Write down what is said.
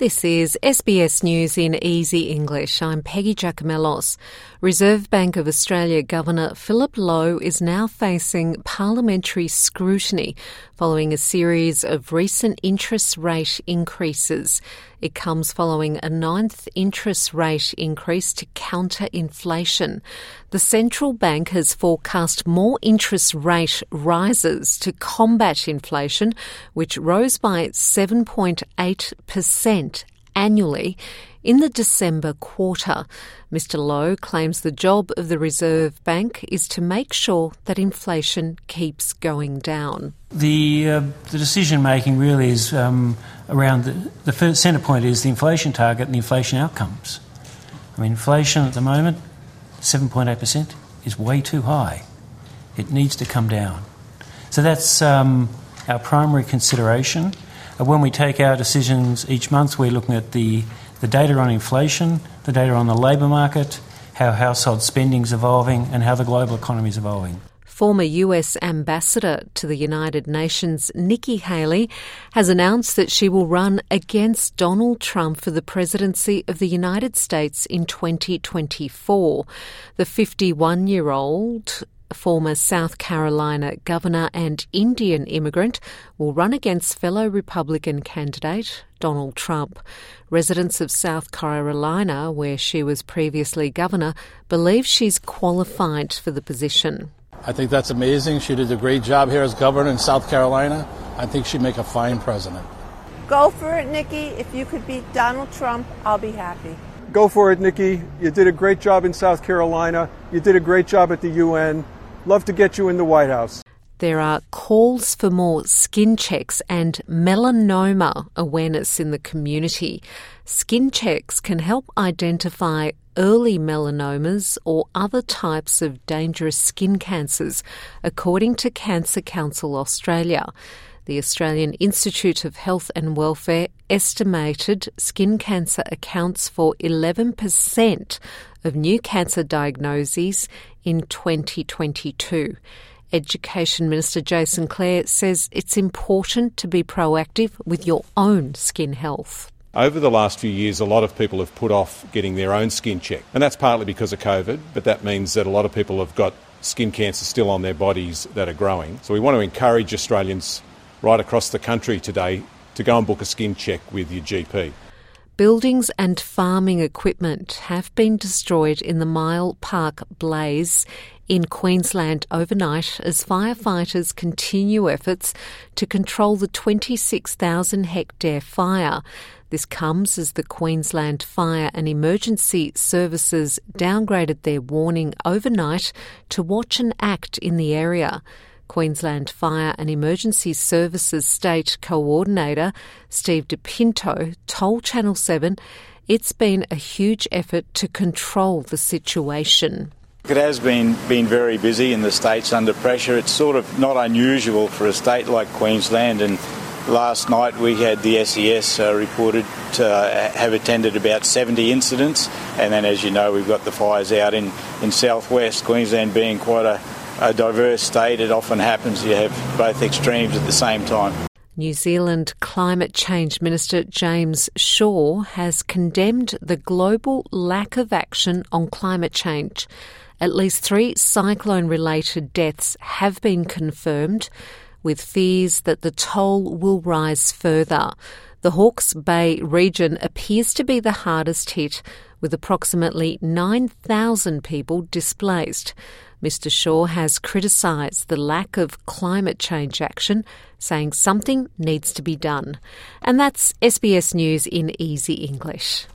This is SBS News in Easy English. I'm Peggy Giakoumelos. Reserve Bank of Australia Governor Philip Lowe is now facing parliamentary scrutiny following a series of recent interest rate increases. It comes following a ninth interest rate increase to counter inflation. The central bank has forecast more interest rate rises to combat inflation, which rose by 7.8% annually in the December quarter. Mr. Lowe claims the job of the Reserve Bank is to make sure that inflation keeps going down. The, uh, the decision making really is um, around the, the first centre point is the inflation target and the inflation outcomes. I mean, inflation at the moment, 7.8%, is way too high. It needs to come down. So that's um, our primary consideration. When we take our decisions each month, we're looking at the, the data on inflation, the data on the labour market, how household spending is evolving, and how the global economy is evolving. Former US Ambassador to the United Nations, Nikki Haley, has announced that she will run against Donald Trump for the presidency of the United States in 2024. The 51 year old former South Carolina governor and Indian immigrant, will run against fellow Republican candidate Donald Trump. Residents of South Carolina, where she was previously governor, believe she's qualified for the position. I think that's amazing. She did a great job here as governor in South Carolina. I think she'd make a fine president. Go for it, Nikki. If you could beat Donald Trump, I'll be happy. Go for it, Nikki. You did a great job in South Carolina. You did a great job at the UN. Love to get you in the White House. There are calls for more skin checks and melanoma awareness in the community. Skin checks can help identify early melanomas or other types of dangerous skin cancers, according to Cancer Council Australia. The Australian Institute of Health and Welfare estimated skin cancer accounts for 11% of new cancer diagnoses in 2022. Education Minister Jason Clare says it's important to be proactive with your own skin health. Over the last few years, a lot of people have put off getting their own skin checked, and that's partly because of COVID, but that means that a lot of people have got skin cancer still on their bodies that are growing. So we want to encourage Australians right across the country today to go and book a skin check with your GP. Buildings and farming equipment have been destroyed in the Mile Park blaze in Queensland overnight as firefighters continue efforts to control the 26,000 hectare fire. This comes as the Queensland Fire and Emergency Services downgraded their warning overnight to watch and act in the area. Queensland Fire and Emergency Services State Coordinator Steve DePinto told Channel 7 it's been a huge effort to control the situation. It has been been very busy in the states under pressure. It's sort of not unusual for a state like Queensland. And last night we had the SES uh, reported to uh, have attended about 70 incidents. And then, as you know, we've got the fires out in in southwest Queensland, being quite a a diverse state, it often happens you have both extremes at the same time. New Zealand Climate Change Minister James Shaw has condemned the global lack of action on climate change. At least three cyclone related deaths have been confirmed, with fears that the toll will rise further. The Hawke's Bay region appears to be the hardest hit, with approximately 9,000 people displaced. Mr. Shaw has criticised the lack of climate change action, saying something needs to be done. And that's SBS News in easy English.